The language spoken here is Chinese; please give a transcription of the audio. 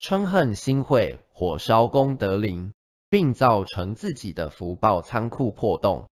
嗔恨心会火烧功德林，并造成自己的福报仓库破洞。